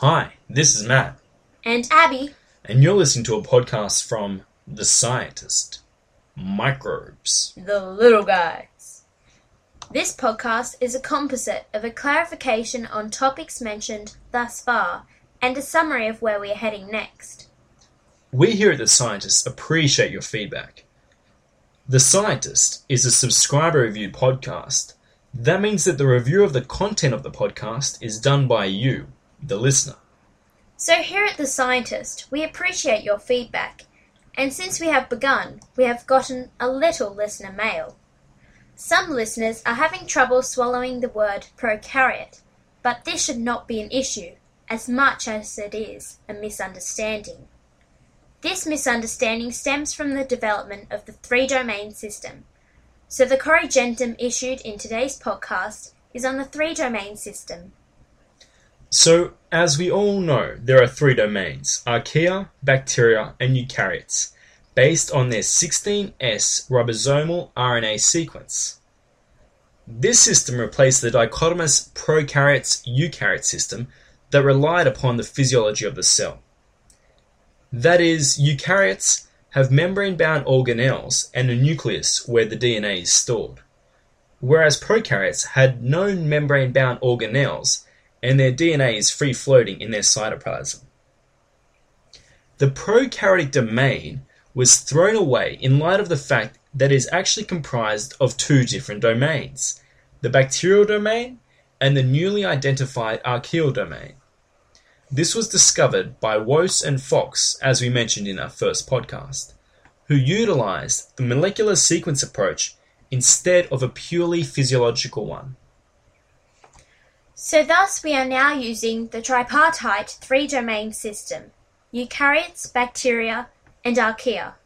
Hi, this is Matt, And Abby, and you're listening to a podcast from The Scientist Microbes. the little guys. This podcast is a composite of a clarification on topics mentioned thus far and a summary of where we are heading next. We here at The Scientist appreciate your feedback. The Scientist is a subscriber reviewed podcast. That means that the review of the content of the podcast is done by you, the listener. So, here at The Scientist, we appreciate your feedback, and since we have begun, we have gotten a little listener mail. Some listeners are having trouble swallowing the word prokaryote, but this should not be an issue, as much as it is a misunderstanding. This misunderstanding stems from the development of the three domain system. So, the corrigendum issued in today's podcast is on the three domain system. So, as we all know, there are three domains archaea, bacteria, and eukaryotes, based on their 16S ribosomal RNA sequence. This system replaced the dichotomous prokaryotes eukaryote system that relied upon the physiology of the cell. That is, eukaryotes have membrane bound organelles and a nucleus where the DNA is stored, whereas prokaryotes had no membrane bound organelles and their DNA is free floating in their cytoplasm. The prokaryotic domain was thrown away in light of the fact that it is actually comprised of two different domains the bacterial domain and the newly identified archaeal domain. This was discovered by Woese and Fox, as we mentioned in our first podcast, who utilized the molecular sequence approach instead of a purely physiological one. So thus we are now using the tripartite three-domain system, eukaryotes, bacteria, and archaea.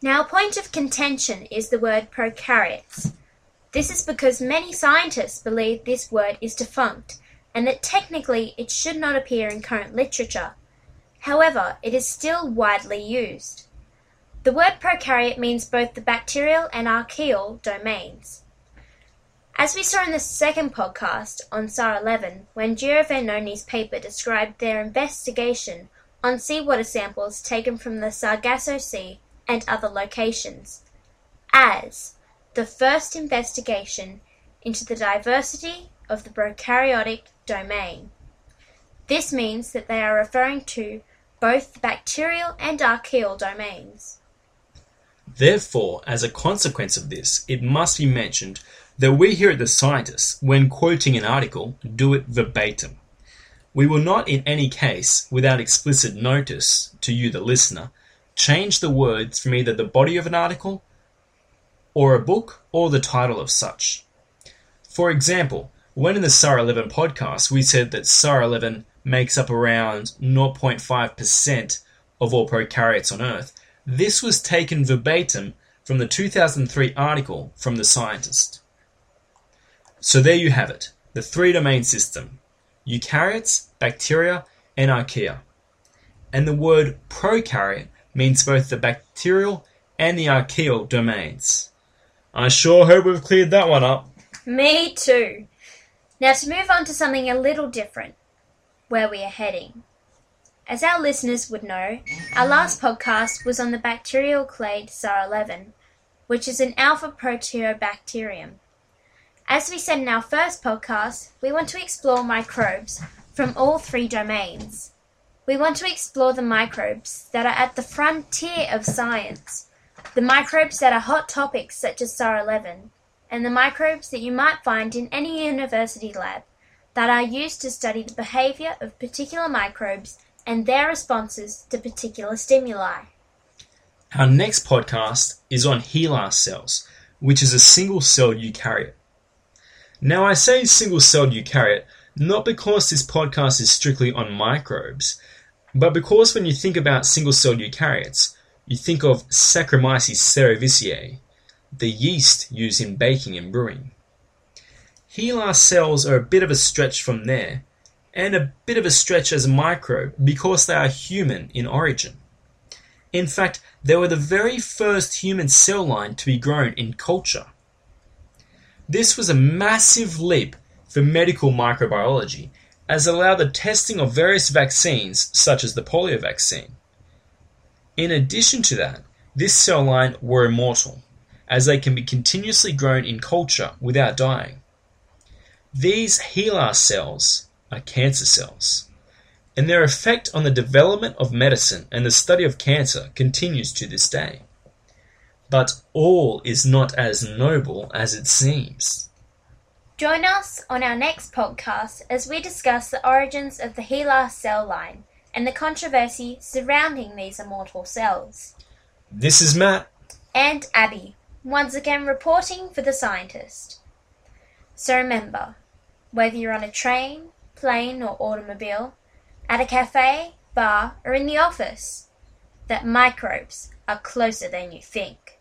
Now a point of contention is the word prokaryotes. This is because many scientists believe this word is defunct and that technically it should not appear in current literature. However, it is still widely used. The word prokaryote means both the bacterial and archaeal domains. As we saw in the second podcast on SAR 11, when Giovannoni's paper described their investigation on seawater samples taken from the Sargasso Sea and other locations, as the first investigation into the diversity of the prokaryotic domain. This means that they are referring to both the bacterial and archaeal domains. Therefore, as a consequence of this, it must be mentioned that we here at The Scientists, when quoting an article, do it verbatim. We will not in any case, without explicit notice to you the listener, change the words from either the body of an article, or a book, or the title of such. For example, when in the SAR 11 podcast we said that SAR 11 makes up around 0.5% of all prokaryotes on Earth, this was taken verbatim from the 2003 article from The Scientist. So there you have it, the three domain system eukaryotes, bacteria, and archaea. And the word prokaryote means both the bacterial and the archaeal domains. I sure hope we've cleared that one up. Me too. Now to move on to something a little different, where we are heading. As our listeners would know, our last podcast was on the bacterial clade SAR 11, which is an alpha proteobacterium. As we said in our first podcast, we want to explore microbes from all three domains. We want to explore the microbes that are at the frontier of science, the microbes that are hot topics such as SAR 11, and the microbes that you might find in any university lab that are used to study the behavior of particular microbes and their responses to particular stimuli. Our next podcast is on HeLa cells, which is a single celled eukaryote. Now, I say single celled eukaryote not because this podcast is strictly on microbes, but because when you think about single celled eukaryotes, you think of Saccharomyces cerevisiae, the yeast used in baking and brewing. HeLa cells are a bit of a stretch from there, and a bit of a stretch as a microbe because they are human in origin. In fact, they were the very first human cell line to be grown in culture. This was a massive leap for medical microbiology as it allowed the testing of various vaccines such as the polio vaccine. In addition to that, this cell line were immortal, as they can be continuously grown in culture without dying. These HeLa cells are cancer cells, and their effect on the development of medicine and the study of cancer continues to this day. But all is not as noble as it seems. Join us on our next podcast as we discuss the origins of the HeLa cell line and the controversy surrounding these immortal cells. This is Matt. And Abby, once again reporting for the scientist. So remember, whether you're on a train, plane, or automobile, at a cafe, bar, or in the office, that microbes are closer than you think.